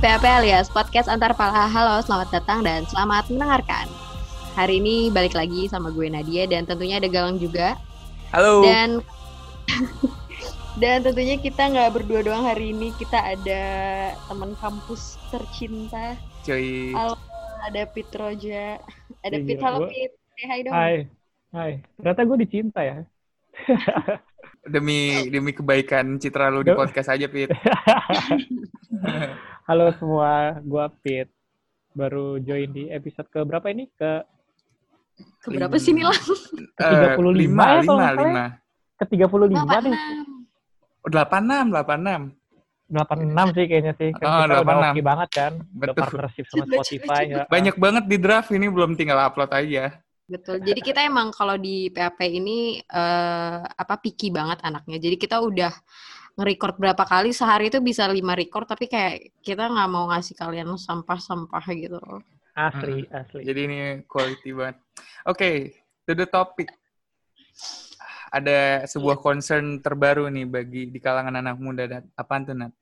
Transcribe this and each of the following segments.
PAP alias Podcast Antar Pala. Halo, selamat datang dan selamat mendengarkan. Hari ini balik lagi sama gue Nadia dan tentunya ada Galang juga. Halo. Dan dan tentunya kita nggak berdua doang hari ini. Kita ada teman kampus tercinta. Cuy. Halo, ada Pit Roja. Ada Iya, Pit. Halo gua- Pit. Say hi dong. Hai, hai. Ternyata gue dicinta ya. Demi demi kebaikan citra lu di podcast aja, Pit. Halo semua, gue Pit. Baru join di episode ke berapa ini? Ke Keberapa sih nih lah? Eh, 35 lima, ya, kalau lima, nggak salah lima. ke 35 nih. Oh, Delapan enam, delapan enam. 86 sih kayaknya sih. Kan Oh, kita udah 86. oke banget kan. Udah Betul. partnership sama Spotify. ya. Banyak banget di draft ini belum tinggal upload aja. Betul. Jadi kita emang kalau di PAP ini eh, apa picky banget anaknya. Jadi kita udah nge-record berapa kali sehari itu bisa lima record tapi kayak kita nggak mau ngasih kalian sampah-sampah gitu. Asli, asli. Jadi ini quality banget. Oke, to the topic. Ada sebuah concern terbaru nih bagi di kalangan anak muda. Dan apaan tuh, Nat?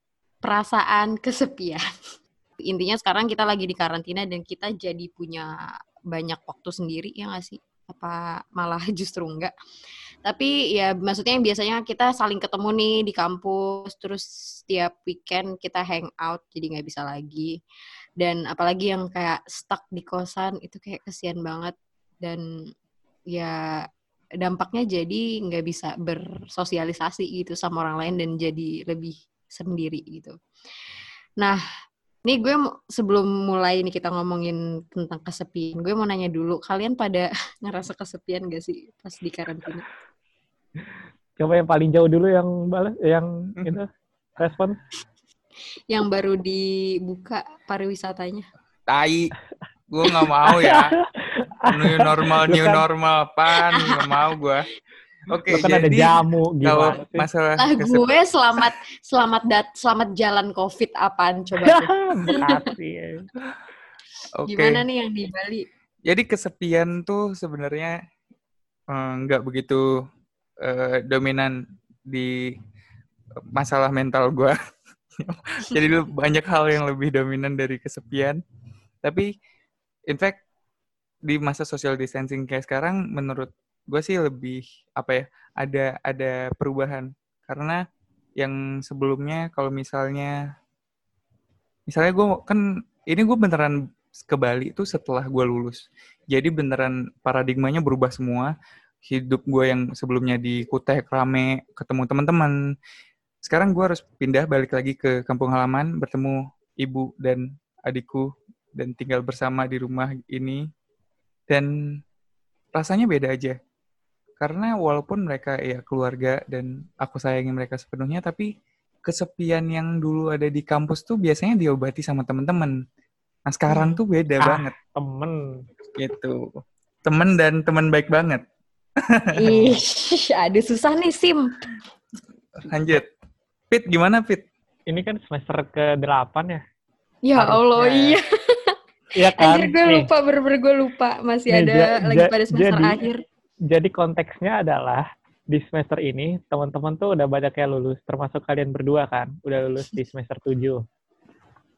Perasaan kesepian. Intinya sekarang kita lagi di karantina dan kita jadi punya banyak waktu sendiri ya nggak sih? Apa malah justru enggak? Tapi ya maksudnya yang biasanya kita saling ketemu nih di kampus, terus setiap weekend kita hang out jadi nggak bisa lagi. Dan apalagi yang kayak stuck di kosan itu kayak kesian banget dan ya dampaknya jadi nggak bisa bersosialisasi gitu sama orang lain dan jadi lebih sendiri gitu. Nah, ini gue sebelum mulai nih kita ngomongin tentang kesepian, gue mau nanya dulu, kalian pada ngerasa kesepian gak sih pas di karantina? Coba yang paling jauh dulu yang balas, yang Hmm. itu respon. Yang baru dibuka pariwisatanya. Tai. Gue nggak mau ya. New normal, new kan- normal. Pan, nggak mau gue. Oke, Lu kan ada jadi jamu kalau gimana sih? masalah Lah kesep- gue selamat selamat dat selamat jalan covid apaan coba? Bekasi. ya. Oke. Gimana nih yang di Bali? Jadi kesepian tuh sebenarnya eh, nggak begitu eh, dominan di masalah mental gue. Jadi lu banyak hal yang lebih dominan dari kesepian. Tapi in fact di masa social distancing kayak sekarang menurut gue sih lebih apa ya ada ada perubahan karena yang sebelumnya kalau misalnya misalnya gue kan ini gue beneran ke Bali itu setelah gue lulus jadi beneran paradigmanya berubah semua hidup gue yang sebelumnya di Kutek rame ketemu teman-teman. Sekarang gue harus pindah balik lagi ke kampung halaman bertemu ibu dan adikku dan tinggal bersama di rumah ini. Dan rasanya beda aja. Karena walaupun mereka ya keluarga dan aku sayangi mereka sepenuhnya tapi kesepian yang dulu ada di kampus tuh biasanya diobati sama teman-teman. Nah sekarang tuh beda Ah. banget. Temen. gitu. Temen dan teman baik banget Ih, aduh susah nih Sim. lanjut Pit gimana Pit Ini kan semester ke-8 ya? Ya Allah, Harusnya. iya. Iya kan? Anjir gue lupa, bener-bener gue lupa. Masih Nih, ada ja- lagi ja- pada semester jadi- akhir. jadi konteksnya adalah di semester ini teman-teman tuh udah banyak yang lulus, termasuk kalian berdua kan, udah lulus di semester 7.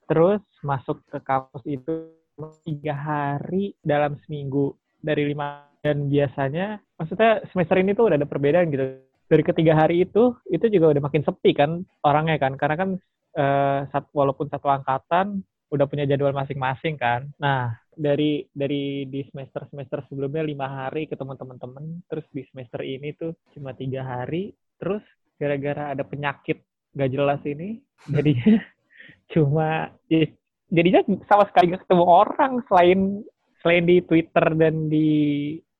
Terus masuk ke kampus itu tiga hari dalam seminggu dari lima dan biasanya maksudnya semester ini tuh udah ada perbedaan gitu. Dari ketiga hari itu itu juga udah makin sepi kan orangnya kan. Karena kan eh, sat- walaupun satu angkatan udah punya jadwal masing-masing kan. Nah dari dari di semester semester sebelumnya lima hari ketemu teman-teman terus di semester ini tuh cuma tiga hari terus gara-gara ada penyakit gak jelas ini jadinya cuma ya, jadinya sama sekali gak ketemu orang selain selain di Twitter dan di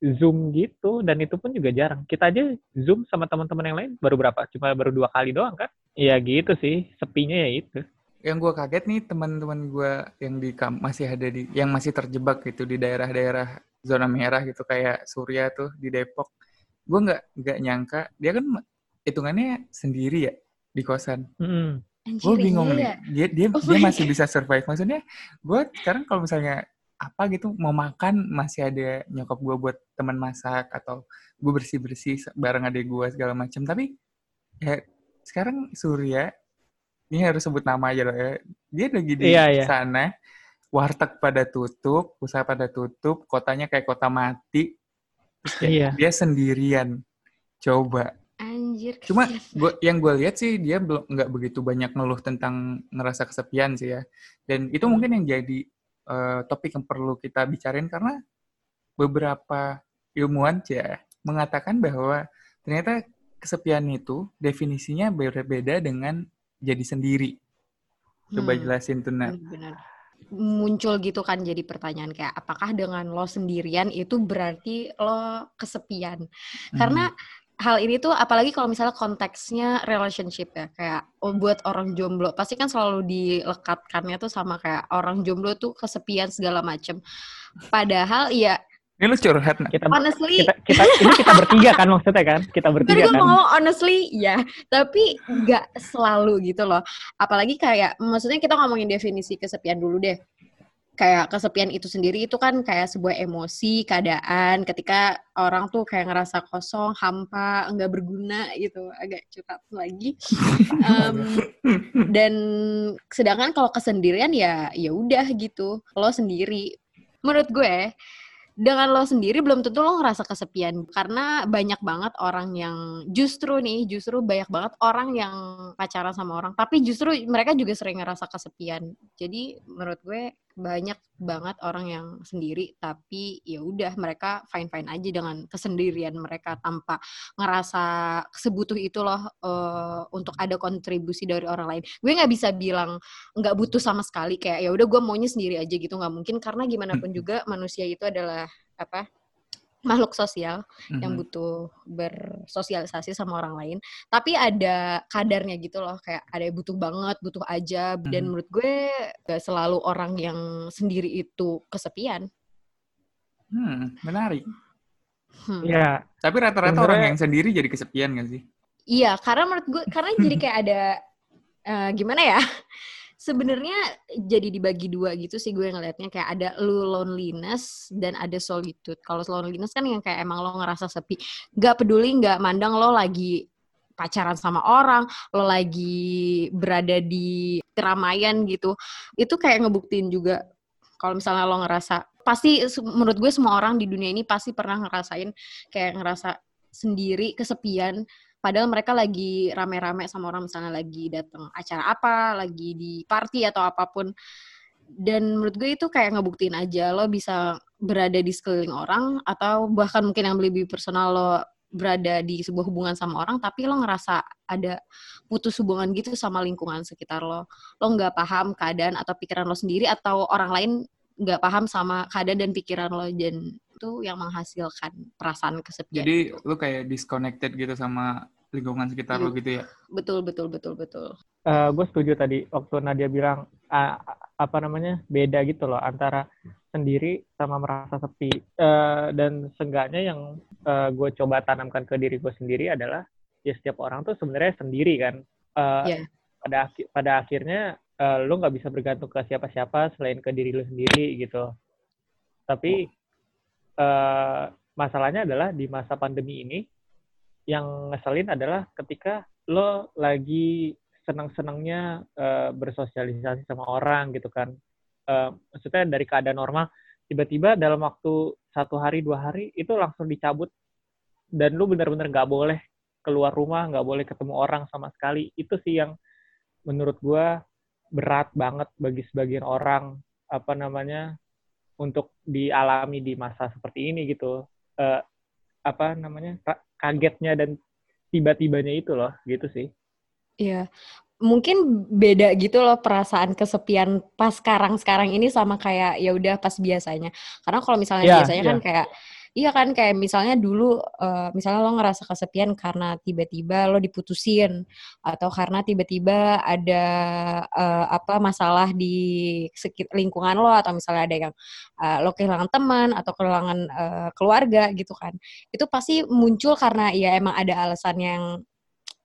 Zoom gitu dan itu pun juga jarang. Kita aja Zoom sama teman-teman yang lain baru berapa? Cuma baru dua kali doang kan? Iya gitu sih. Sepinya ya itu. Yang gue kaget nih teman-teman gue yang di masih ada di yang masih terjebak gitu di daerah-daerah zona merah gitu kayak Surya tuh di Depok. Gue nggak nggak nyangka. Dia kan hitungannya sendiri ya di kosan. Mm. Gue bingung iya. ya. nih. Dia dia Oh dia masih bisa survive. Maksudnya gue sekarang kalau misalnya apa gitu mau makan masih ada nyokap gue buat teman masak atau gue bersih bersih bareng adik gue segala macam tapi ya sekarang Surya ini harus sebut nama aja loh ya. Dia lagi di Iya, iya. sana, warteg pada tutup, usaha pada tutup, kotanya kayak kota mati. Terus kayak Iya. dia sendirian. Coba. Anjir. Cuma gua, yang gue lihat sih dia belum nggak begitu banyak ngeluh tentang ngerasa kesepian sih ya. Dan itu mungkin yang jadi eh, topik yang perlu kita bicarain karena beberapa ilmuwan ya mengatakan bahwa ternyata kesepian itu definisinya berbeda dengan jadi sendiri. Coba Hmm. jelasin tuh Nat. Benar. Muncul gitu kan jadi pertanyaan kayak apakah dengan lo sendirian itu berarti lo kesepian? Karena hal ini tuh apalagi kalau misalnya konteksnya relationship ya kayak oh, buat orang jomblo pasti kan selalu dilekatkannya tuh sama kayak orang jomblo tuh kesepian segala macem. Padahal ya Ini lu curhat. Kita honestly kita kita ini kita bertiga kan maksudnya kan? Kita bertiga gue kan. mau ngomong honestly ya, tapi nggak selalu gitu loh. Apalagi kayak, maksudnya kita ngomongin definisi kesepian dulu deh. Kayak kesepian itu sendiri itu kan kayak sebuah emosi, keadaan, ketika orang tuh kayak ngerasa kosong, hampa, nggak berguna gitu, agak curhat lagi. Em, dan sedangkan kalau kesendirian ya ya udah gitu, lo sendiri. Menurut gue dengan lo sendiri belum tentu lo ngerasa kesepian karena banyak banget orang yang justru nih justru banyak banget orang yang pacaran sama orang tapi justru mereka juga sering ngerasa kesepian jadi menurut gue banyak banget orang yang sendiri tapi ya udah mereka fine fine aja dengan kesendirian mereka tanpa ngerasa sebutuh itu loh eh, untuk ada kontribusi dari orang lain. Gue nggak bisa bilang nggak butuh sama sekali kayak ya udah gue maunya sendiri aja gitu nggak mungkin. Karena gimana pun juga manusia itu adalah apa makhluk sosial yang Mhm. butuh bersosialisasi sama orang lain tapi ada kadarnya gitu loh kayak ada yang butuh banget butuh aja dan Mhm. menurut gue gak selalu orang yang sendiri itu kesepian Hmm, menarik. Hmm. Iya, Tapi rata-rata orang yang sendiri jadi kesepian gak sih? Iya, karena menurut gue karena jadi kayak ada eh, gimana ya? Sebenarnya jadi dibagi dua gitu sih gue ngelihatnya kayak ada lu loneliness dan ada solitude. Kalau loneliness kan yang kayak emang lo ngerasa sepi, nggak peduli, nggak mandang lo lagi pacaran sama orang, lo lagi berada di keramaian gitu. Itu kayak ngebuktiin juga kalau misalnya lo ngerasa pasti menurut gue semua orang di dunia ini pasti pernah ngerasain kayak ngerasa sendiri, kesepian, padahal mereka lagi rame-rame sama orang misalnya lagi datang acara apa, lagi di party atau apa pun. Dan menurut gue itu kayak ngebuktiin aja lo bisa berada di sekeliling orang atau bahkan mungkin yang lebih personal lo berada di sebuah hubungan sama orang tapi lo ngerasa ada putus hubungan gitu sama lingkungan sekitar lo. Lo nggak paham keadaan atau pikiran lo sendiri atau orang lain nggak paham sama keadaan dan pikiran lo dan itu yang menghasilkan perasaan kesepian. Jadi lu kayak disconnected gitu sama lingkungan sekitar lu gitu ya? betul betul betul betul. gue setuju tadi waktu Nadia bilang ah, apa namanya beda gitu loh antara sendiri sama merasa sepi Eh, dan seenggaknya yang gue coba tanamkan ke diri gue sendiri adalah ya setiap orang tuh sebenarnya sendiri kan Eh, Iya. pada aki- pada akhirnya eh, lu nggak bisa bergantung ke siapa-siapa selain ke diri lu sendiri gitu tapi eh, masalahnya adalah di masa pandemi ini yang ngeselin adalah ketika lo lagi senang-senangnya eh, bersosialisasi sama orang gitu kan. Eh, maksudnya dari keadaan normal, tiba-tiba dalam waktu satu hari dua hari itu langsung dicabut dan lu bener-bener nggak boleh keluar rumah, nggak boleh ketemu orang sama sekali. Itu sih yang menurut gua berat banget bagi sebagian orang apa namanya untuk dialami di masa seperti ini gitu. Eh, apa namanya ka- kagetnya dan tiba-tibanya itu loh gitu sih. Iya. Mungkin beda gitu loh perasaan kesepian pas sekarang-sekarang ini sama kayak ya udah pas biasanya. Karena kalau misalnya Iya, biasanya kan kayak iya kan kayak misalnya dulu eh, misalnya lo ngerasa kesepian karena tiba-tiba lo diputusin atau karena tiba-tiba ada eh, apa masalah di lingkungan lo atau misalnya ada yang eh, lo kehilangan teman atau kehilangan eh, keluarga gitu kan. Itu pasti muncul karena ya emang ada alasan yang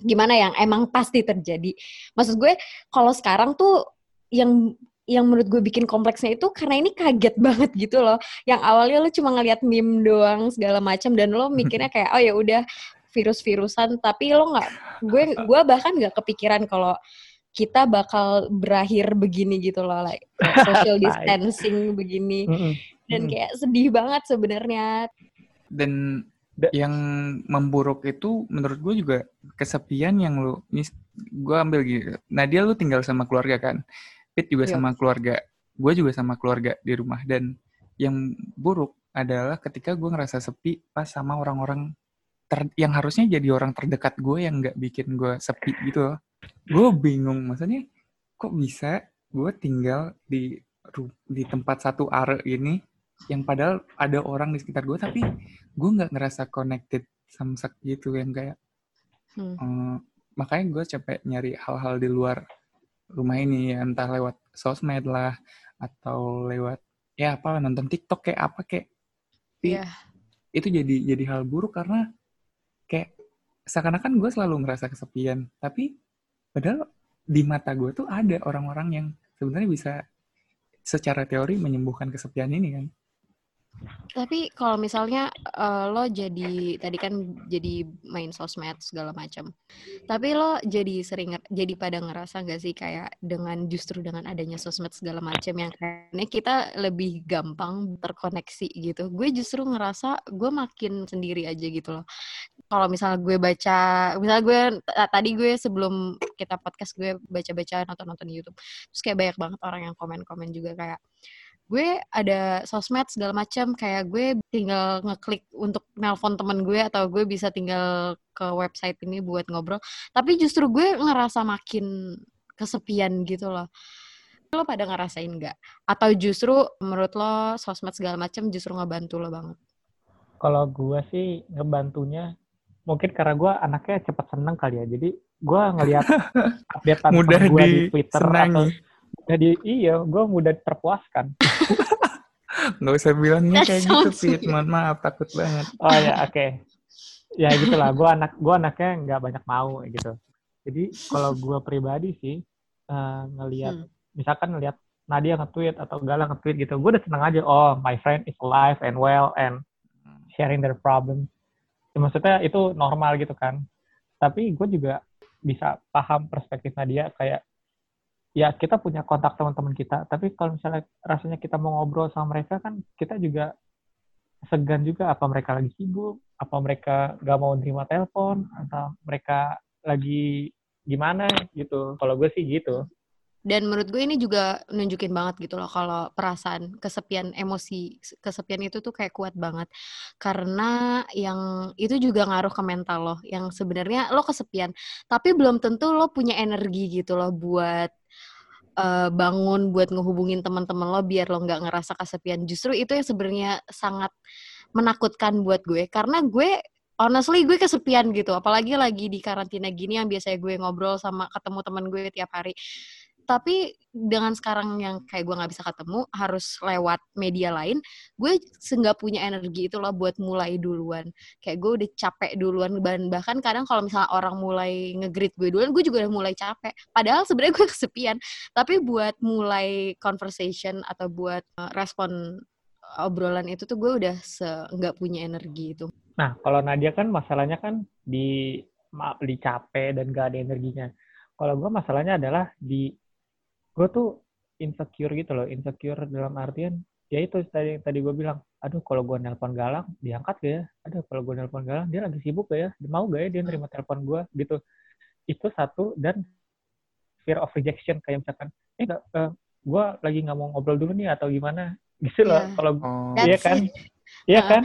gimana yang emang pasti terjadi. Maksud gue kalau sekarang tuh yang yang menurut gue bikin kompleksnya itu karena ini kaget banget gitu loh. Yang awalnya lo cuma ngeliat meme doang segala macam dan lo mikirnya kayak oh ya udah virus-virusan tapi lo nggak gue gue bahkan nggak kepikiran kalau kita bakal berakhir begini gitu loh, like social distancing begini. Dan kayak sedih banget sebenarnya. Dan yang memburuk itu menurut gue juga kesepian yang lu gue ambil gitu Nadia lu tinggal sama keluarga kan Pit juga yeah. sama keluarga gue juga sama keluarga di rumah dan yang buruk adalah ketika gue ngerasa sepi pas sama orang-orang yang harusnya jadi orang terdekat gue yang nggak bikin gue sepi gitu loh gue bingung maksudnya kok bisa gue tinggal di di tempat satu are ini yang padahal ada orang di sekitar gue tapi gue nggak ngerasa connected samsak gitu yang kayak hmm. um, makanya gue capek nyari hal-hal di luar rumah ini ya, entah lewat sosmed lah atau lewat ya apa nonton TikTok kayak apa kayak. Yeah. itu jadi jadi hal buruk karena kayak seakan-akan gue selalu ngerasa kesepian. Tapi padahal di mata gue tuh ada orang-orang yang sebenarnya bisa secara teori menyembuhkan kesepian ini kan tapi kalau misalnya uh, lo jadi tadi kan jadi main sosmed segala macam. Tapi lo jadi sering jadi pada ngerasa gak sih kayak dengan justru dengan adanya sosmed segala macam yang kayaknya kita lebih gampang terkoneksi gitu. Gue justru ngerasa gue makin sendiri aja gitu loh. Kalau misalnya gue baca, misalnya gue tadi gue sebelum kita podcast gue baca-baca nonton-nonton YouTube, terus kayak banyak banget orang yang komen-komen juga kayak gue ada sosmed segala macam kayak gue tinggal ngeklik untuk nelpon temen gue atau gue bisa tinggal ke website ini buat ngobrol. Tapi justru gue ngerasa makin kesepian gitu loh. Lo pada ngerasain nggak? Atau justru menurut lo sosmed segala macam justru ngebantu lo banget? Kalau gue sih ngebantunya mungkin karena gue anaknya cepat seneng kali ya. Jadi gue ngelihat update mudah gue di, di Twitter senangi. atau jadi iya gue mudah terpuaskan. Nggak usah bilangnya kayak gitu Fit mohon maaf takut banget. Oh ya oke. Okay. ya gitulah. Gue anak gue anaknya nggak banyak mau gitu. Jadi kalau gue pribadi sih uh, ngelihat hmm. misalkan ngelihat Nadia nge-tweet atau Galang nge-tweet gitu gue udah seneng aja oh my friend is alive and well and sharing their problems ya, maksudnya itu normal gitu kan. Tapi gue juga bisa paham perspektif Nadia kayak ya kita punya kontak teman-teman kita. Tapi kalau misalnya rasanya kita mau ngobrol sama mereka kan kita juga segan juga. Apa mereka lagi sibuk? Apa mereka gak mau terima telepon? Atau mereka lagi gimana gitu? Kalau gue sih gitu. Dan menurut gue ini juga nunjukin banget gitu loh kalau perasaan kesepian emosi kesepian itu tuh kayak kuat banget. Karena yang itu juga ngaruh ke mental lo yang sebenarnya lo kesepian tapi belum tentu lo punya energi gitu loh buat uh, bangun buat ngehubungin teman-teman lo biar lo nggak ngerasa kesepian. Justru itu yang sebenarnya sangat menakutkan buat gue. Karena gue honestly gue kesepian gitu. Apalagi lagi di karantina gini yang biasanya gue ngobrol sama ketemu teman gue tiap hari tapi dengan sekarang yang kayak gue nggak bisa ketemu harus lewat media lain gue nggak punya energi itu loh buat mulai duluan. Kayak gue udah capek duluan bahkan kadang kalau misalnya orang mulai ngegrit gue duluan gue juga udah mulai capek. Padahal sebenarnya gue kesepian. Tapi buat mulai conversation atau buat uh, respon obrolan itu tuh gue udah nggak punya energi itu. Nah kalau Nadia kan masalahnya kan di maaf di capek dan gak ada energinya. Kalau gue masalahnya adalah di gue tuh insecure gitu loh insecure dalam artian ya itu tadi tadi gue bilang aduh kalau gue nelpon galang diangkat gak ya? Aduh kalau gue nelpon galang dia lagi sibuk gak ya? Mau gak ya dia nerima telepon gue gitu. Itu satu dan fear of rejection kayak misalkan eh gak, uh, eh, gue lagi nggak mau ngobrol dulu nih atau gimana? Gitu loh yeah. kalau oh. iya kan? iya kan?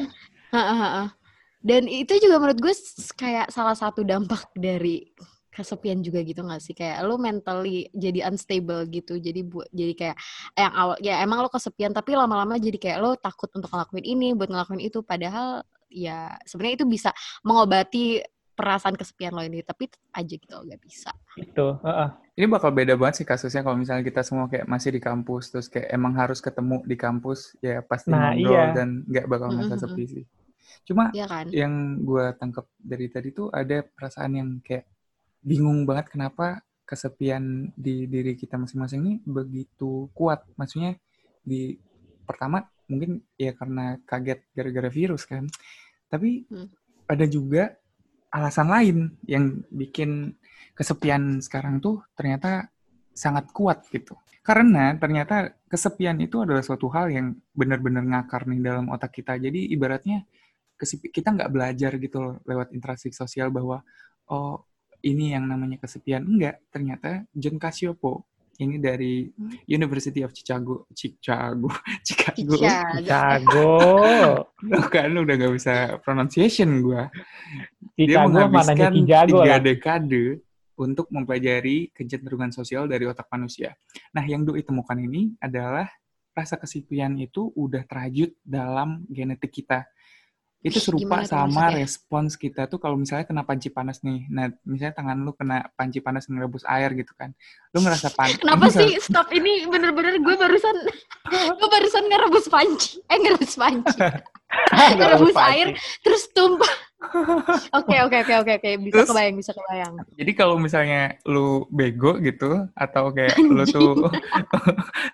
Dan itu juga menurut gue kayak salah satu dampak dari kesepian juga gitu gak sih kayak lo mentally jadi unstable gitu jadi buat jadi kayak yang awal ya emang lo kesepian tapi lama-lama jadi kayak lo takut untuk ngelakuin ini buat ngelakuin itu padahal ya sebenarnya itu bisa mengobati perasaan kesepian lo ini tapi aja gitu gak bisa itu uh -uh. ini bakal beda banget sih kasusnya kalau misalnya kita semua kayak masih di kampus terus kayak emang harus ketemu di kampus ya pasti nah, ngobrol iya. dan nggak bakal ngerasa mm -hmm. sepi sih cuma ya kan? yang gue tangkap dari tadi tuh ada perasaan yang kayak bingung banget kenapa kesepian di diri kita masing-masing ini begitu kuat. Maksudnya di pertama mungkin ya karena kaget gara-gara virus kan. Tapi hmm. ada juga alasan lain yang bikin kesepian sekarang tuh ternyata sangat kuat gitu. Karena ternyata kesepian itu adalah suatu hal yang benar-benar ngakar nih dalam otak kita. Jadi ibaratnya kita nggak belajar gitu loh lewat interaksi sosial bahwa oh ini yang namanya kesepian. Enggak, ternyata John Cassioppo ini dari University of Chicago, Chicago, Chicago, Chicago. kan udah gak bisa pronunciation gue. Dia menghabiskan tiga dekade untuk mempelajari kecenderungan sosial dari otak manusia. Nah, yang Doi temukan ini adalah rasa kesepian itu udah terajut dalam genetik kita itu serupa sama respons kita tuh kalau misalnya kena panci panas nih. Nah, misalnya tangan lu kena panci panas ngerebus air gitu kan. Lu ngerasa panas. Kenapa sih stop ini bener-bener gue barusan gue barusan ngerebus panci. Eh ngerebus panci. ngerebus air terus tumpah. Oke oke oke oke oke bisa terus, kebayang bisa kebayang. Jadi kalau misalnya lu bego gitu atau kayak lu tuh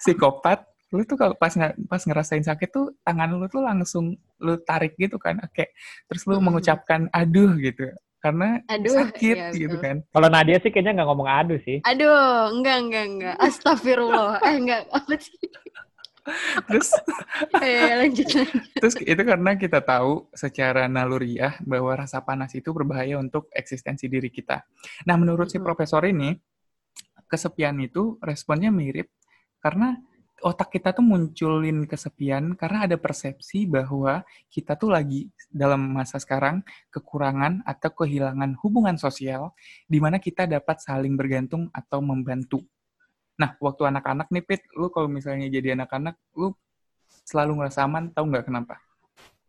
psikopat lu tuh kalau pas pas ngerasain sakit tuh tangan lu tuh langsung lu tarik gitu kan oke terus lu hmm. mengucapkan aduh gitu karena aduh, sakit iya, gitu kan. Kalau Nadia sih kayaknya nggak ngomong aduh sih. Aduh enggak enggak enggak astagfirullah. Eh enggak apa sih? Terus eh, lanjut, lanjut. terus itu karena kita tahu secara naluriah bahwa rasa panas itu berbahaya untuk eksistensi diri kita. Nah menurut si profesor ini kesepian itu responnya mirip karena otak kita tuh munculin kesepian karena ada persepsi bahwa kita tuh lagi dalam masa sekarang kekurangan atau kehilangan hubungan sosial di mana kita dapat saling bergantung atau membantu. Nah, waktu anak-anak nih, Pit, lu kalau misalnya jadi anak-anak, lu selalu ngerasa aman, tau nggak kenapa?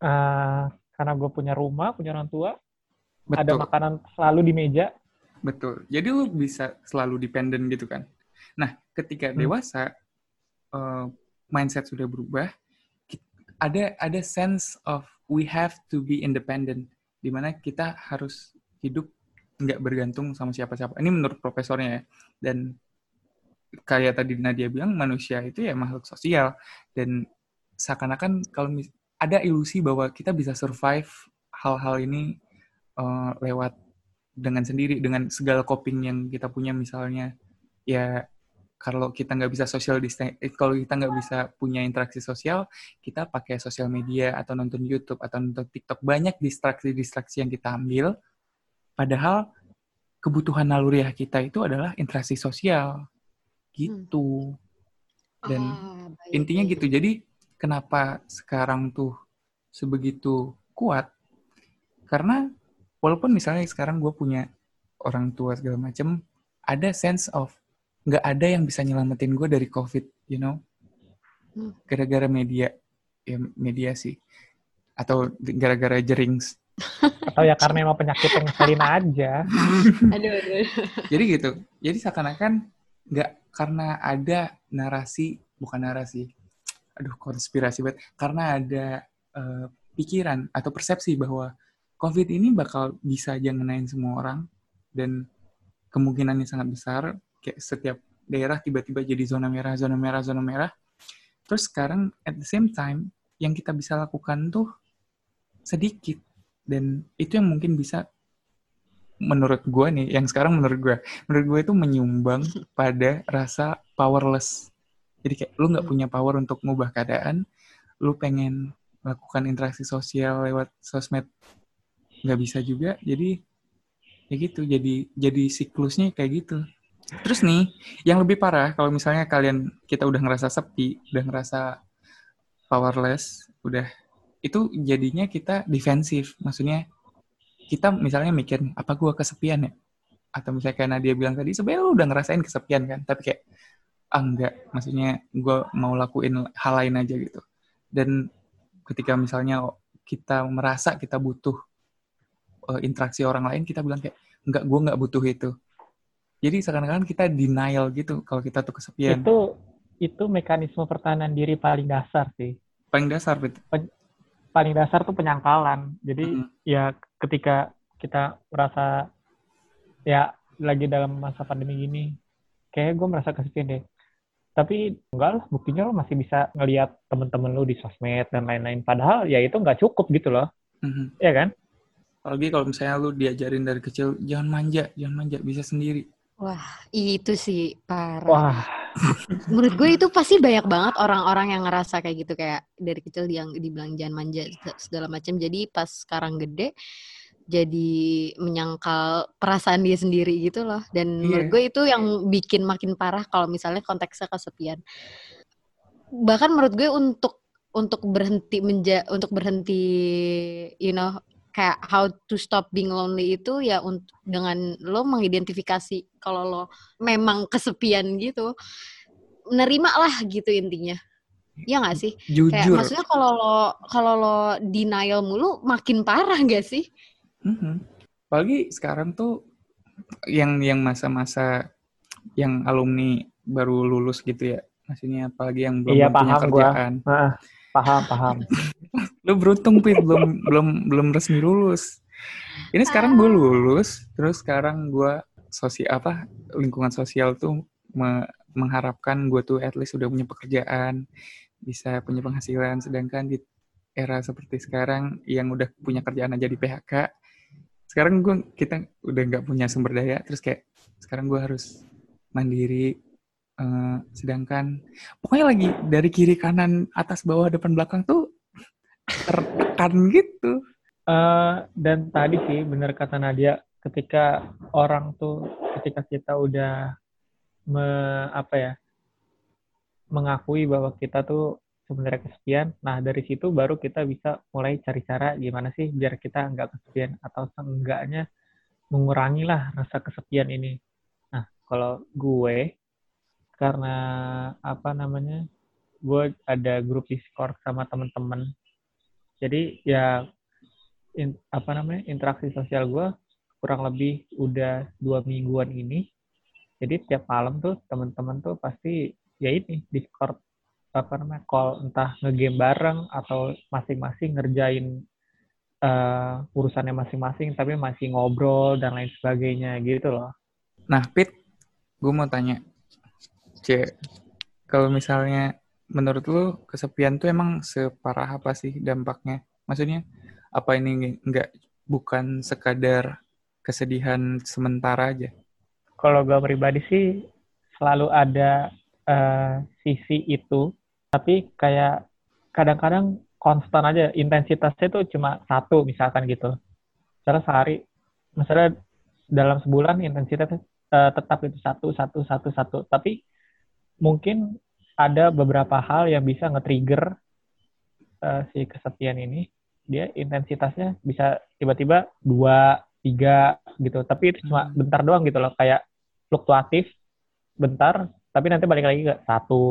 Uh, karena gue punya rumah, punya orang tua, Betul. ada makanan selalu di meja. Betul. Jadi lu bisa selalu dependen gitu kan. Nah, ketika hmm. dewasa, uh, mindset sudah berubah, ada ada sense of we have to be independent, di mana kita harus hidup nggak bergantung sama siapa-siapa. Ini menurut profesornya ya. Dan kayak tadi Nadia bilang, manusia itu ya makhluk sosial. Dan seakan-akan kalau ada ilusi bahwa kita bisa survive hal-hal ini uh, lewat dengan sendiri, dengan segala coping yang kita punya misalnya ya kalau kita nggak bisa social distance, eh, kalau kita nggak bisa punya interaksi sosial, kita pakai sosial media atau nonton YouTube atau nonton TikTok. Banyak distraksi-distraksi yang kita ambil, padahal kebutuhan naluriah kita itu adalah interaksi sosial, gitu. Dan ah, intinya gitu. Jadi kenapa sekarang tuh sebegitu kuat? Karena walaupun misalnya sekarang gue punya orang tua segala macam, ada sense of nggak ada yang bisa nyelamatin gue dari COVID, you know? Hmm. Gara-gara media, ya media sih. Atau gara-gara jerings. Atau ya karena emang penyakit yang ngeselin aja. aduh, aduh. Jadi gitu. Jadi seakan-akan nggak karena ada narasi, bukan narasi, aduh konspirasi banget. Karena ada uh, pikiran atau persepsi bahwa COVID ini bakal bisa aja ngenain semua orang dan kemungkinannya sangat besar kayak setiap daerah tiba-tiba jadi zona merah, zona merah, zona merah. Terus sekarang at the same time yang kita bisa lakukan tuh sedikit dan itu yang mungkin bisa menurut gue nih, yang sekarang menurut gue, menurut gue itu menyumbang pada rasa powerless. Jadi kayak lu nggak hmm. punya power untuk mengubah keadaan, lu pengen melakukan interaksi sosial lewat sosmed nggak bisa juga, jadi ya gitu, jadi jadi siklusnya kayak gitu. Terus nih, yang lebih parah kalau misalnya kalian kita udah ngerasa sepi, udah ngerasa powerless, udah itu jadinya kita defensif. Maksudnya kita misalnya mikir apa gua kesepian ya? Atau misalnya kayak Nadia bilang tadi, sebenarnya lu udah ngerasain kesepian kan, tapi kayak ah enggak, maksudnya gua mau lakuin hal lain aja gitu. Dan ketika misalnya kita merasa kita butuh uh, interaksi orang lain, kita bilang kayak enggak, gua nggak butuh itu jadi seakan-akan kita denial gitu kalau kita tuh kesepian. Itu itu mekanisme pertahanan diri paling dasar sih. Paling dasar betul. Pen, paling dasar tuh penyangkalan. Jadi hmm. ya ketika kita merasa ya lagi dalam masa pandemi gini, kayak gue merasa kesepian deh. Tapi enggak lah, buktinya lo masih bisa ngelihat temen-temen lo di sosmed dan lain-lain. Padahal ya itu nggak cukup gitu loh. Mm-hmm. Iya kan? Apalagi kalau misalnya lu diajarin dari kecil, jangan manja, jangan manja, bisa sendiri Wah, itu sih parah. Wah, Menurut gue itu pasti banyak banget orang-orang yang ngerasa kayak gitu kayak dari kecil yang dibilang jangan manja se- segala macam. Jadi pas sekarang gede jadi menyangkal perasaan dia sendiri gitu loh. Dan menurut Iya. gue itu yang bikin makin parah kalau misalnya konteksnya kesepian. Bahkan menurut gue untuk untuk berhenti menja untuk berhenti you know kayak how to stop being lonely itu ya untuk dengan lo mengidentifikasi kalau lo memang kesepian gitu nerima lah gitu intinya ya nggak sih kayak Jujur. maksudnya kalau lo kalau lo denial mulu makin parah gak sih Mhm. Apalagi sekarang tuh yang yang masa-masa yang alumni baru lulus gitu ya. Maksudnya apalagi yang belum, Iya, punya paham gua. kerjaan. Nah, paham, paham. Lu beruntung Pit belum belum belum resmi lulus. Ini sekarang gue lulus, terus sekarang gue sosial apa lingkungan sosial tuh me- mengharapkan gue tuh at least udah punya pekerjaan, bisa punya penghasilan. Sedangkan di era seperti sekarang yang udah punya kerjaan aja di PHK, sekarang gue kita udah nggak punya sumber daya, terus kayak sekarang gue harus mandiri. Eh, sedangkan pokoknya lagi dari kiri kanan atas bawah depan belakang tuh tertekan gitu. Eh, dan tadi sih benar kata Nadia, ketika orang tuh, ketika kita udah me, apa ya, mengakui bahwa kita tuh sebenarnya kesepian, nah dari situ baru kita bisa mulai cari cara gimana sih biar kita nggak kesepian atau seenggaknya mengurangi lah rasa kesepian ini. Nah kalau gue karena apa namanya, gue ada grup Discord sama temen-temen, jadi ya in- apa namanya interaksi sosial gue kurang lebih udah dua mingguan ini. Jadi tiap malam tuh teman-teman tuh pasti ya ini Discord apa namanya call entah ngegame bareng atau masing-masing ngerjain eh, urusannya masing-masing tapi masih ngobrol dan lain sebagainya gitu loh. Nah, Pit, gue mau tanya, C, kalau misalnya menurut lu kesepian tuh emang separah apa sih dampaknya? Maksudnya apa ini nggak bukan sekadar kesedihan sementara aja? Kalau gue pribadi sih selalu ada eh, sisi itu, tapi kayak kadang-kadang konstan aja intensitasnya itu cuma satu misalkan gitu. Misalnya sehari, misalnya dalam sebulan intensitasnya eh, tetap itu satu, satu, satu, satu. Tapi mungkin ada beberapa hal yang bisa nge-trigger eh, si kesepian ini. Dia intensitasnya bisa tiba-tiba dua, tiga gitu. Tapi itu cuma Hmm. bentar doang gitu loh. Kayak fluktuatif, bentar, tapi nanti balik lagi ke satu.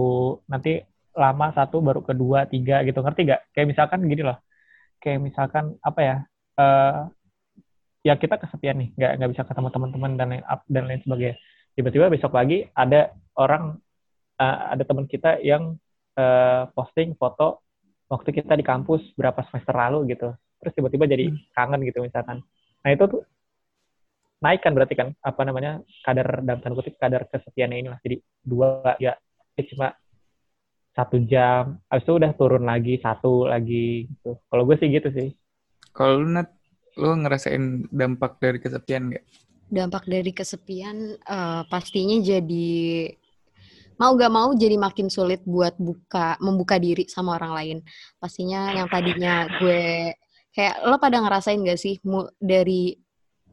Nanti lama satu, baru kedua, tiga gitu. Ngerti gak? Kayak misalkan gini loh. Kayak misalkan apa ya? eh ya kita kesepian nih, nggak nggak bisa ketemu teman-teman dan lain up dan lain sebagainya. Tiba-tiba besok lagi ada orang eh, ada teman kita yang eh, posting foto waktu kita di kampus berapa semester lalu gitu. Terus tiba-tiba jadi kangen gitu misalkan. Nah itu tuh naik kan berarti kan apa namanya kadar dalam tanda kutip kadar kesepiannya inilah jadi dua ya ya cuma satu jam habis itu udah turun lagi satu lagi gitu kalau gue sih gitu sih Kalau lu Nat, lu ngerasain dampak dari kesepian nggak? dampak dari kesepian eh, pastinya jadi mau gak mau jadi makin sulit buat buka membuka diri sama orang lain. Pastinya yang tadinya gue kayak lo pada ngerasain gak sih dari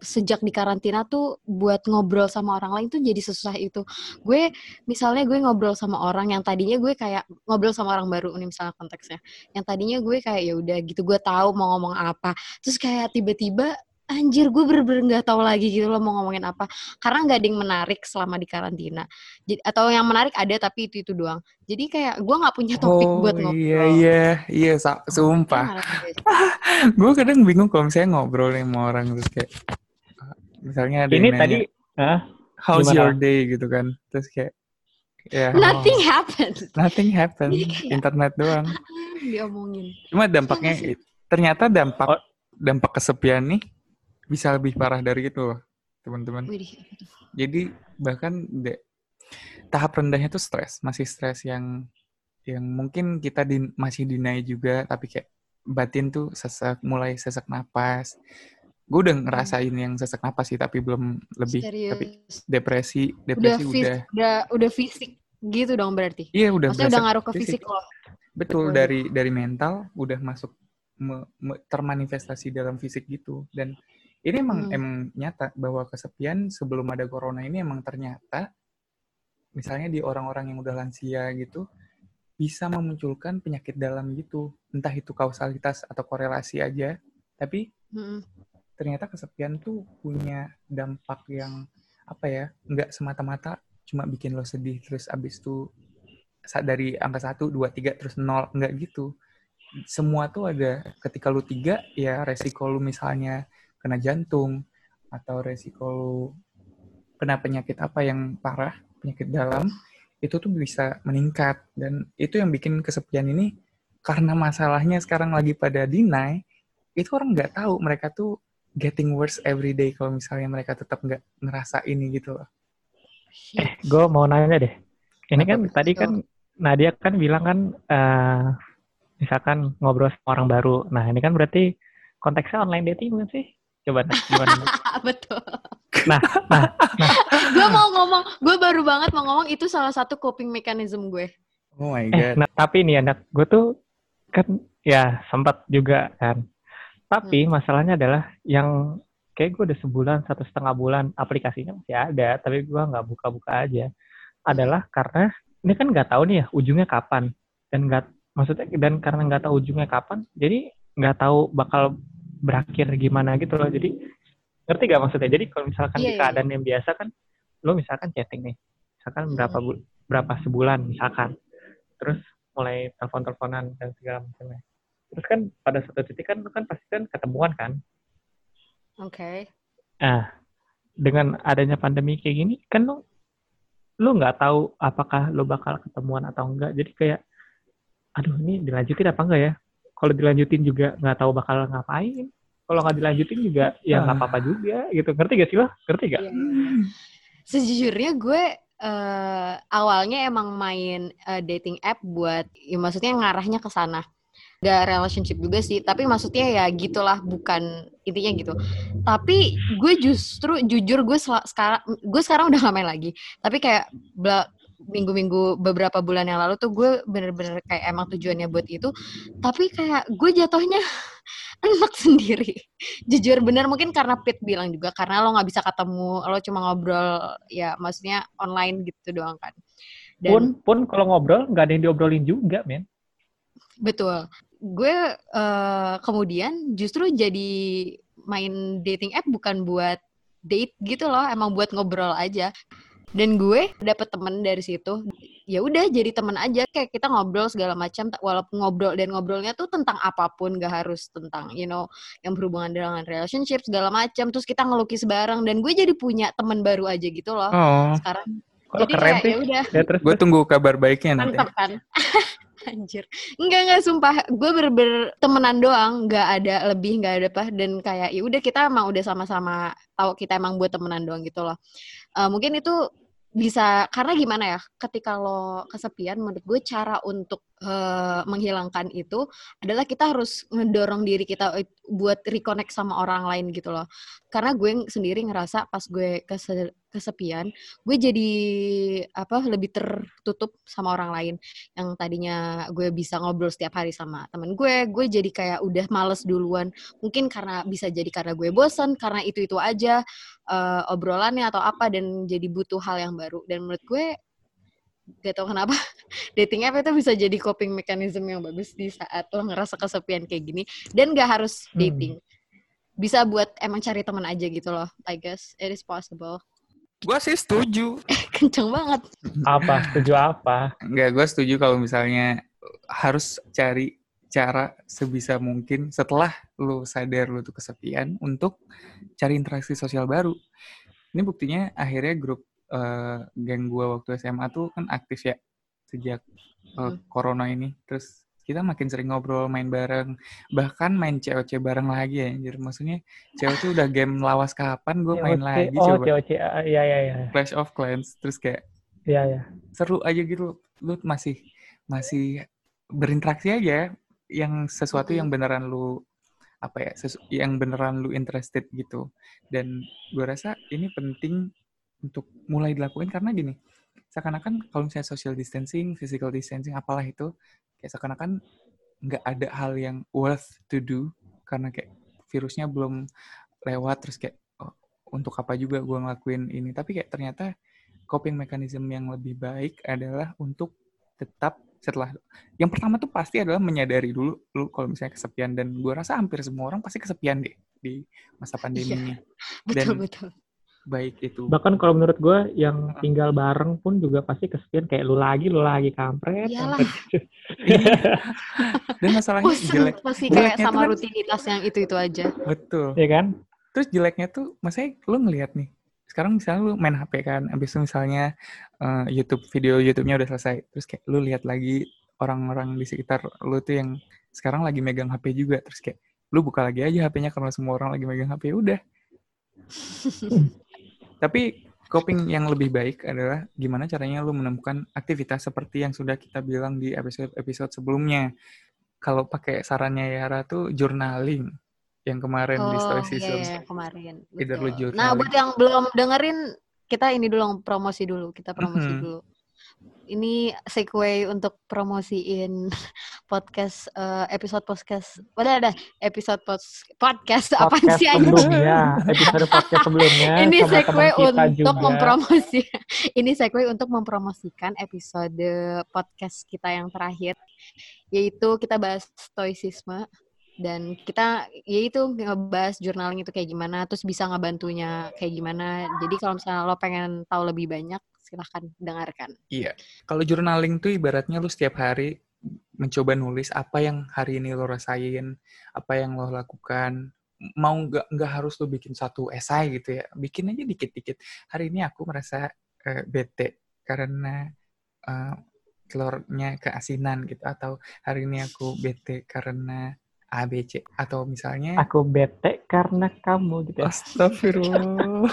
sejak di karantina tuh buat ngobrol sama orang lain tuh jadi sesusah itu. Gue misalnya gue ngobrol sama orang yang tadinya gue kayak ngobrol sama orang baru nih misalnya konteksnya. Yang tadinya gue kayak ya udah gitu gue tahu mau ngomong apa. Terus kayak tiba-tiba anjir gue bener-bener nggak tahu lagi gitu loh mau ngomongin apa. Karena nggak ada yang menarik selama di karantina. Jadi, atau yang menarik ada tapi itu itu doang. Jadi kayak gue nggak punya topik oh buat ngobrol. iya iya iya sumpah. Sih? gue kadang bingung kalau misalnya ngobrol nih sama orang terus kayak misalnya ada yang ini nanya, tadi ah, how's gimana? your day? gitu kan. Terus kayak ya nothing happened. Nothing happen Jadi kayak- internet doang. Diomongin. Cuma dampaknya Iya ternyata dampak Oh. dampak kesepian nih bisa lebih parah dari itu loh teman-teman jadi bahkan de- tahap rendahnya tuh stres masih stres yang yang mungkin kita di- masih deny juga tapi kayak batin tuh sesak mulai sesak napas gue udah ngerasain yang sesak napas sih tapi belum lebih tapi Serius. depresi Udah, depresi fis- udah udah udah fisik gitu dong berarti. iya udah Maksudnya udah ngaruh ke fisik loh. betul Betul. dari dari mental udah masuk me- me- termanifestasi dalam fisik gitu dan ini emang Hmm. emang nyata bahwa kesepian sebelum ada corona ini emang ternyata misalnya di orang-orang yang udah lansia gitu bisa memunculkan penyakit dalam gitu entah itu kausalitas atau korelasi aja tapi Mm-mm. ternyata kesepian tuh punya dampak yang apa ya nggak semata-mata cuma bikin lo sedih terus abis itu dari angka 1, 2, 3 terus 0 nggak gitu semua tuh ada ketika lu tiga ya resiko lu misalnya kena jantung atau resiko lu kena penyakit apa yang parah penyakit dalam itu tuh bisa meningkat dan itu yang bikin kesepian ini karena masalahnya sekarang lagi pada deny itu orang nggak tahu mereka tuh getting worse every day kalau misalnya mereka tetap nggak ngerasa ini gitu loh. Shit. Gue mau nanya deh. Ini Apa kan tadi kan Nadia kan bilang kan eh, misalkan ngobrol sama orang baru. Nah ini kan berarti konteksnya online dating bukan sih? Coba Nat, gimana? Betul. Nah, nah, gue mau ngomong, gue baru banget mau ngomong itu salah satu coping mechanism gue. Oh my eh, god. nah, tapi nih anak gue tuh kan ya sempat juga kan. Tapi masalahnya adalah yang kayak gue udah sebulan satu setengah bulan aplikasinya masih ada, tapi gue nggak buka-buka aja. Adalah karena ini kan nggak tahu nih ya ujungnya kapan dan nggak maksudnya dan karena nggak tahu ujungnya kapan, jadi nggak tahu bakal berakhir gimana gitu loh. Jadi ngerti gak maksudnya? Jadi kalau misalkan Iya, di iya, keadaan yang biasa kan, lo misalkan chatting nih, misalkan berapa Hmm. bu- berapa sebulan misalkan, terus mulai telepon-teleponan dan segala macamnya. Terus kan pada suatu titik kan lo kan pasti kan ketemuan kan. Oke. Nah, dengan adanya pandemi kayak gini kan lo lo nggak tahu apakah lo bakal ketemuan atau enggak. Jadi kayak aduh ini dilanjutin apa enggak ya? Kalau dilanjutin juga nggak tahu bakal ngapain. Kalau nggak dilanjutin juga ya nggak Ah. apa-apa juga gitu. Ngerti gak sih lo? Ngerti gak? Iya. Sejujurnya gue eh, awalnya emang main eh, dating app buat, ya maksudnya ngarahnya ke sana. Gak relationship juga sih, tapi maksudnya ya gitulah, bukan intinya gitu. Tapi gue justru jujur gue sekarang gue sekarang udah gak main lagi. Tapi kayak minggu-minggu beberapa bulan yang lalu tuh gue bener-bener kayak emang tujuannya buat itu. Tapi kayak gue jatuhnya enak sendiri. Jujur bener mungkin karena Pit bilang juga karena lo nggak bisa ketemu, lo cuma ngobrol ya maksudnya online gitu doang kan. Dan Pun pun kalau ngobrol nggak ada yang diobrolin juga, men. betul. Gue eh, kemudian justru jadi main dating app bukan buat date gitu loh, emang buat ngobrol aja. Dan gue dapet temen dari situ. Ya udah jadi temen aja. Kayak kita ngobrol segala macam. Walaupun ngobrol dan ngobrolnya tuh tentang apa pun. Gak harus tentang you know yang berhubungan dengan relationship segala macam. Terus kita ngelukis bareng. Dan gue jadi punya temen baru aja gitu loh. Oh, sekarang. Kok jadi keren kayak sih? ya udah. Ya gue tunggu kabar baiknya nanti. mantap kan? Anjir. Enggak enggak sumpah. Gue bener-bener temenan doang. Nggak ada lebih nggak ada apa. Dan kayak ya udah kita emang udah sama-sama tahu kita emang buat temenan doang gitu loh. Eh, mungkin itu bisa karena gimana ya ketika lo kesepian menurut gue cara untuk eh, menghilangkan itu adalah kita harus ngedorong diri kita it- buat reconnect sama orang lain gitu loh. Karena gue sendiri ngerasa pas gue kese- kesepian gue jadi apa lebih tertutup sama orang lain. Yang tadinya gue bisa ngobrol setiap hari sama temen gue gue jadi kayak udah males duluan. Mungkin karena bisa jadi karena gue bosan karena itu itu aja eh, obrolannya atau apa dan jadi butuh hal yang baru. Dan menurut gue gak tau kenapa dating app itu bisa jadi coping mechanism yang bagus di saat lo ngerasa kesepian kayak gini dan gak harus Hmm. dating bisa buat emang cari teman aja gitu loh I guess it is possible Gue sih setuju. kenceng banget apa? Setuju apa? Enggak, gue setuju kalau misalnya harus cari cara sebisa mungkin setelah lu sadar lu tuh kesepian untuk cari interaksi sosial baru. Ini buktinya akhirnya grup eh, geng gua waktu SMA tuh kan aktif ya sejak eh, Hmm. corona ini. Terus kita makin sering ngobrol, main bareng, bahkan main COC bareng lagi ya. Anjir. Maksudnya tuh udah game lawas kapan gue main COC. lagi Oh, coba. COC. Ah, Iya, iya, iya. Clash of Clans terus kayak Iya, iya. seru aja gitu lu masih masih berinteraksi aja yang sesuatu yang beneran lu apa ya yang beneran lu interested gitu dan gue rasa ini penting untuk mulai dilakukan karena gini seakan-akan kalau misalnya social distancing physical distancing apalah itu kayak seakan-akan nggak ada hal yang worth to do karena kayak virusnya belum lewat terus kayak oh, untuk apa juga gue ngelakuin ini tapi kayak ternyata coping mechanism yang lebih baik adalah untuk tetap setelah yang pertama tuh pasti adalah menyadari dulu lu kalau misalnya kesepian dan gue rasa hampir semua orang pasti kesepian deh di masa pandemi Iya. Betul Dan- betul. Baik itu Bahkan kalau menurut gue yang tinggal bareng pun juga pasti kesepian kayak lu lagi, lu lagi kampret. Iya. dan masalahnya Bosen jelek pasti kayak sama kan- rutinitas yang itu-itu aja. betul Iya kan? terus jeleknya tuh maksudnya lu ngelihat nih sekarang misalnya lu main HP kan abis itu misalnya eh, YouTube video YouTube-nya udah selesai terus kayak lu lihat lagi orang-orang di sekitar lu tuh yang sekarang lagi megang HP juga terus kayak lu buka lagi aja HP-nya karena semua orang lagi megang HP udah tapi coping yang lebih baik adalah gimana caranya lu menemukan aktivitas seperti yang sudah kita bilang di episode-episode sebelumnya kalau pakai sarannya Yara tuh journaling yang kemarin di Oh stoicism iya, iya, kemarin. Either lu Betul. journaling. Nah buat yang belum dengerin, kita ini dulu promosi dulu. Kita promosi Mhm. dulu. Ini segue untuk promosiin podcast eh, episode podcast. Udah ada episode pos- podcast apa Podcast sih anjing? sebelumnya, episode podcast sebelumnya Ini segue untuk juga. mempromosi. Ini segue untuk mempromosikan episode podcast kita yang terakhir, yaitu kita bahas stoicisme dan kita yaitu ngebahas journaling itu kayak gimana, terus bisa ngebantunya kayak gimana. Jadi kalau misalnya lo pengen tahu lebih banyak, silahkan dengarkan. Iya. Kalau journaling tuh ibaratnya lu setiap hari mencoba nulis apa yang hari ini lo rasain, apa yang lo lakukan. Mau nggak nggak harus lo bikin satu esai gitu ya. Bikin aja dikit-dikit. Hari ini aku merasa eh, bete karena eh, telurnya keasinan gitu atau hari ini aku bete karena ABC atau misalnya Aku bete karena kamu gitu. ya. Astagfirullah.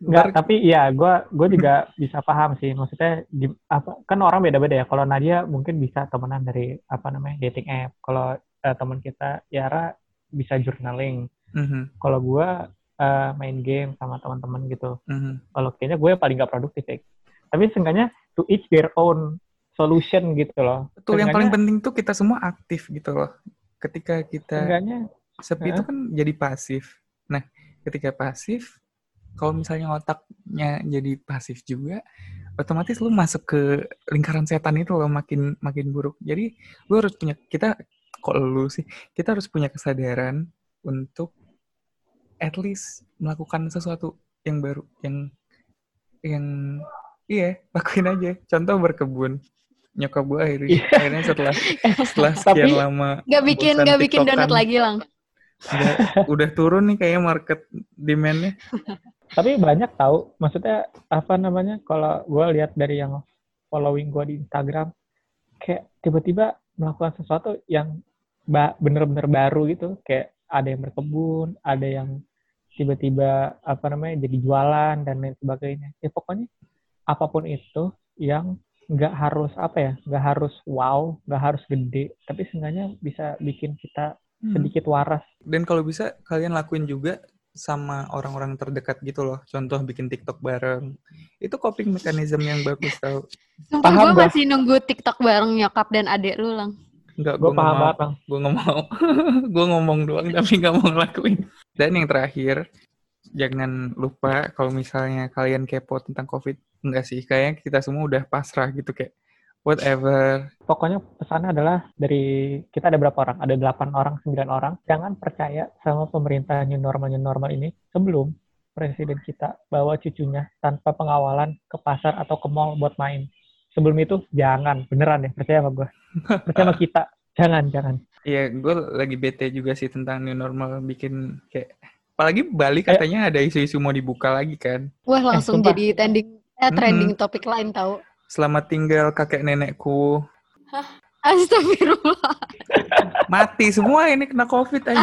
Enggak, tapi ya gue gue juga bisa paham sih. Maksudnya di- apa kan orang beda-beda ya. Kalau Nadia mungkin bisa temenan dari apa namanya dating app. Kalau eh, teman kita Yara bisa journaling. Mhm, Kalau gue eh, main game sama teman-teman gitu. mhm. Kalau kayaknya gue paling gak produktif ya. Tapi seenggaknya to each their own solution gitu loh. Betul, yang paling penting tuh kita semua aktif gitu loh. Ketika kita Seenggaknya sepi itu kan jadi pasif. Nah, ketika pasif, kalau misalnya otaknya jadi pasif juga, otomatis lu masuk ke lingkaran setan itu loh makin makin buruk. Jadi lu harus punya kita kok lu sih, kita harus punya kesadaran untuk at least melakukan sesuatu yang baru, yang yang iya lakuin aja. Contoh berkebun. Nyokap gue akhirnya, Iya. akhirnya setelah setelah sekian Tapi- lama Gak bikin bosan gak bikin donat lagi lang. udah, udah turun nih kayaknya market demand-nya. tapi banyak tahu maksudnya apa namanya kalau gue lihat dari yang following gue di Instagram kayak tiba-tiba melakukan sesuatu yang bener-bener baru gitu kayak ada yang berkebun ada yang tiba-tiba apa namanya jadi jualan dan lain sebagainya ya pokoknya apa pun itu yang nggak harus apa ya nggak harus wow nggak harus gede tapi seenggaknya bisa bikin kita Hmm. sedikit waras Dan kalau bisa kalian lakuin juga sama orang-orang terdekat gitu loh. Contoh bikin TikTok bareng. Itu coping mechanism yang bagus tau. Sumpah Paham gue gua. masih nunggu TikTok bareng nyokap dan adek lu lang. Enggak, gue paham mau. banget bang Gue nggak mau. gue ngomong doang tapi nggak mau ngelakuin. Dan yang terakhir, jangan lupa kalau misalnya kalian kepo tentang COVID. Enggak sih, kayaknya kita semua udah pasrah gitu kayak whatever. pokoknya pesannya adalah dari kita ada berapa orang? Ada 8 orang, 9 orang. Jangan percaya sama pemerintah new normal new normal ini sebelum presiden kita bawa cucunya tanpa pengawalan ke pasar atau ke mall buat main. Sebelum itu jangan, beneran ya, percaya sama gue. Percaya sama kita. Jangan, jangan. Iya, gue lagi bete juga sih tentang new normal bikin kayak apalagi Bali katanya ada isu-isu mau dibuka lagi kan. Wah langsung sumpah. jadi trending eh, trending topik lain tahu. Selamat tinggal kakek nenekku. Astagfirullah. Mati semua ini kena covid aja.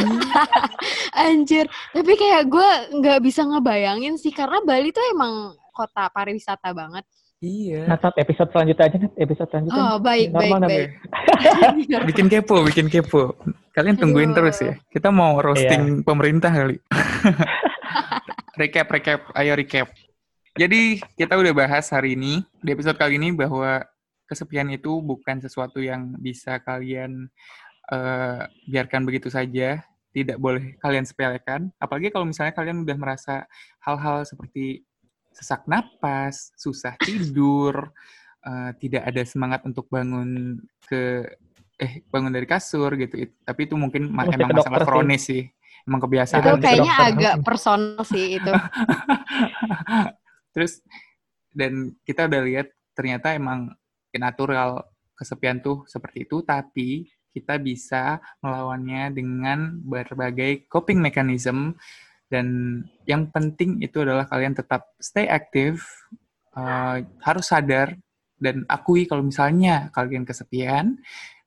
Anjir. Tapi kayak gue nggak bisa ngebayangin sih karena Bali tuh emang kota pariwisata banget. Iya. Natat episode selanjutnya aja nih, episode selanjutnya. Oh, baik, baik, Normal, baik. Bikin kepo, bikin kepo. Kalian tungguin Aduh. terus ya. Kita mau Iya. roasting pemerintah kali. recap, recap. Ayo recap. Jadi kita udah bahas hari ini, di episode kali ini bahwa kesepian itu bukan sesuatu yang bisa kalian eh, biarkan begitu saja. Tidak boleh kalian sepelekan. Apalagi kalau misalnya kalian udah merasa hal-hal seperti sesak napas, susah tidur, eh, tidak ada semangat untuk bangun ke eh bangun dari kasur gitu. It- tapi itu mungkin ma- Mesti ke emang masalah sih. kronis sih. Emang kebiasaan. Itu ke kayaknya dokter. agak personal sih itu. Terus dan kita udah lihat ternyata emang natural kesepian tuh seperti itu, tapi kita bisa melawannya dengan berbagai coping mechanism dan yang penting itu adalah kalian tetap stay aktif, uh, harus sadar dan akui kalau misalnya kalian kesepian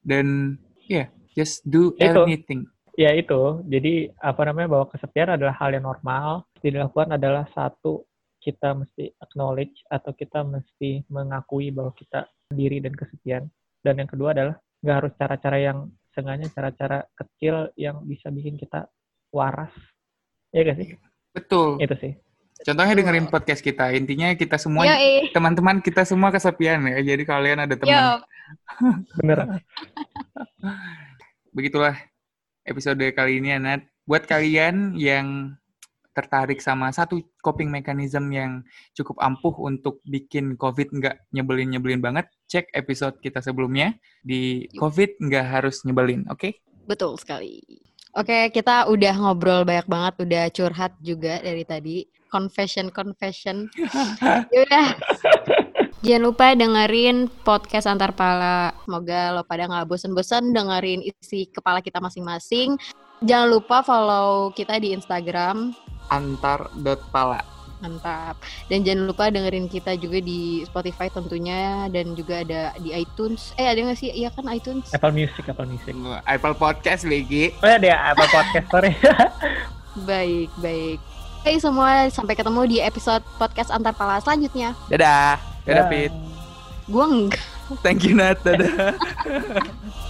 dan ya yeah, just do Itu. anything. Ya itu, jadi apa namanya bahwa kesepian adalah hal yang normal. Dilakukan adalah satu kita mesti acknowledge atau kita mesti mengakui bahwa kita sendiri dan kesepian. Dan yang kedua adalah nggak harus cara-cara yang sengaja cara-cara kecil yang bisa bikin kita waras. Ya gak sih? Betul. Itu sih. Contohnya dengerin podcast kita. Intinya kita semua eh. teman-teman kita semua kesepian ya. Jadi kalian ada teman. Bener. Begitulah episode kali ini Anat. Buat kalian yang tertarik sama satu coping mechanism yang cukup ampuh untuk bikin COVID nggak nyebelin-nyebelin banget, cek episode kita sebelumnya di COVID nggak harus nyebelin, oke? betul sekali. Oke, kita udah ngobrol banyak banget, udah curhat juga dari tadi. Confession, confession. Yaudah. Jangan lupa dengerin podcast antar pala. Semoga lo pada nggak bosen-bosen dengerin isi kepala kita masing-masing. Jangan lupa follow kita di Instagram. Antar.pala. Mantap. Dan jangan lupa dengerin kita juga di Spotify tentunya dan juga ada di iTunes. Eh ada nggak sih? Iya kan iTunes. Apple Music, Apple Music. Apple Podcast, BG. Oh ya dia Apple Podcast, sorry. Baik, baik. Oke semua, sampai ketemu di episode podcast antar pala selanjutnya. Dadah. Dadah, Dah. Pit. Gua enggak. Thank you, Nat. Dadah.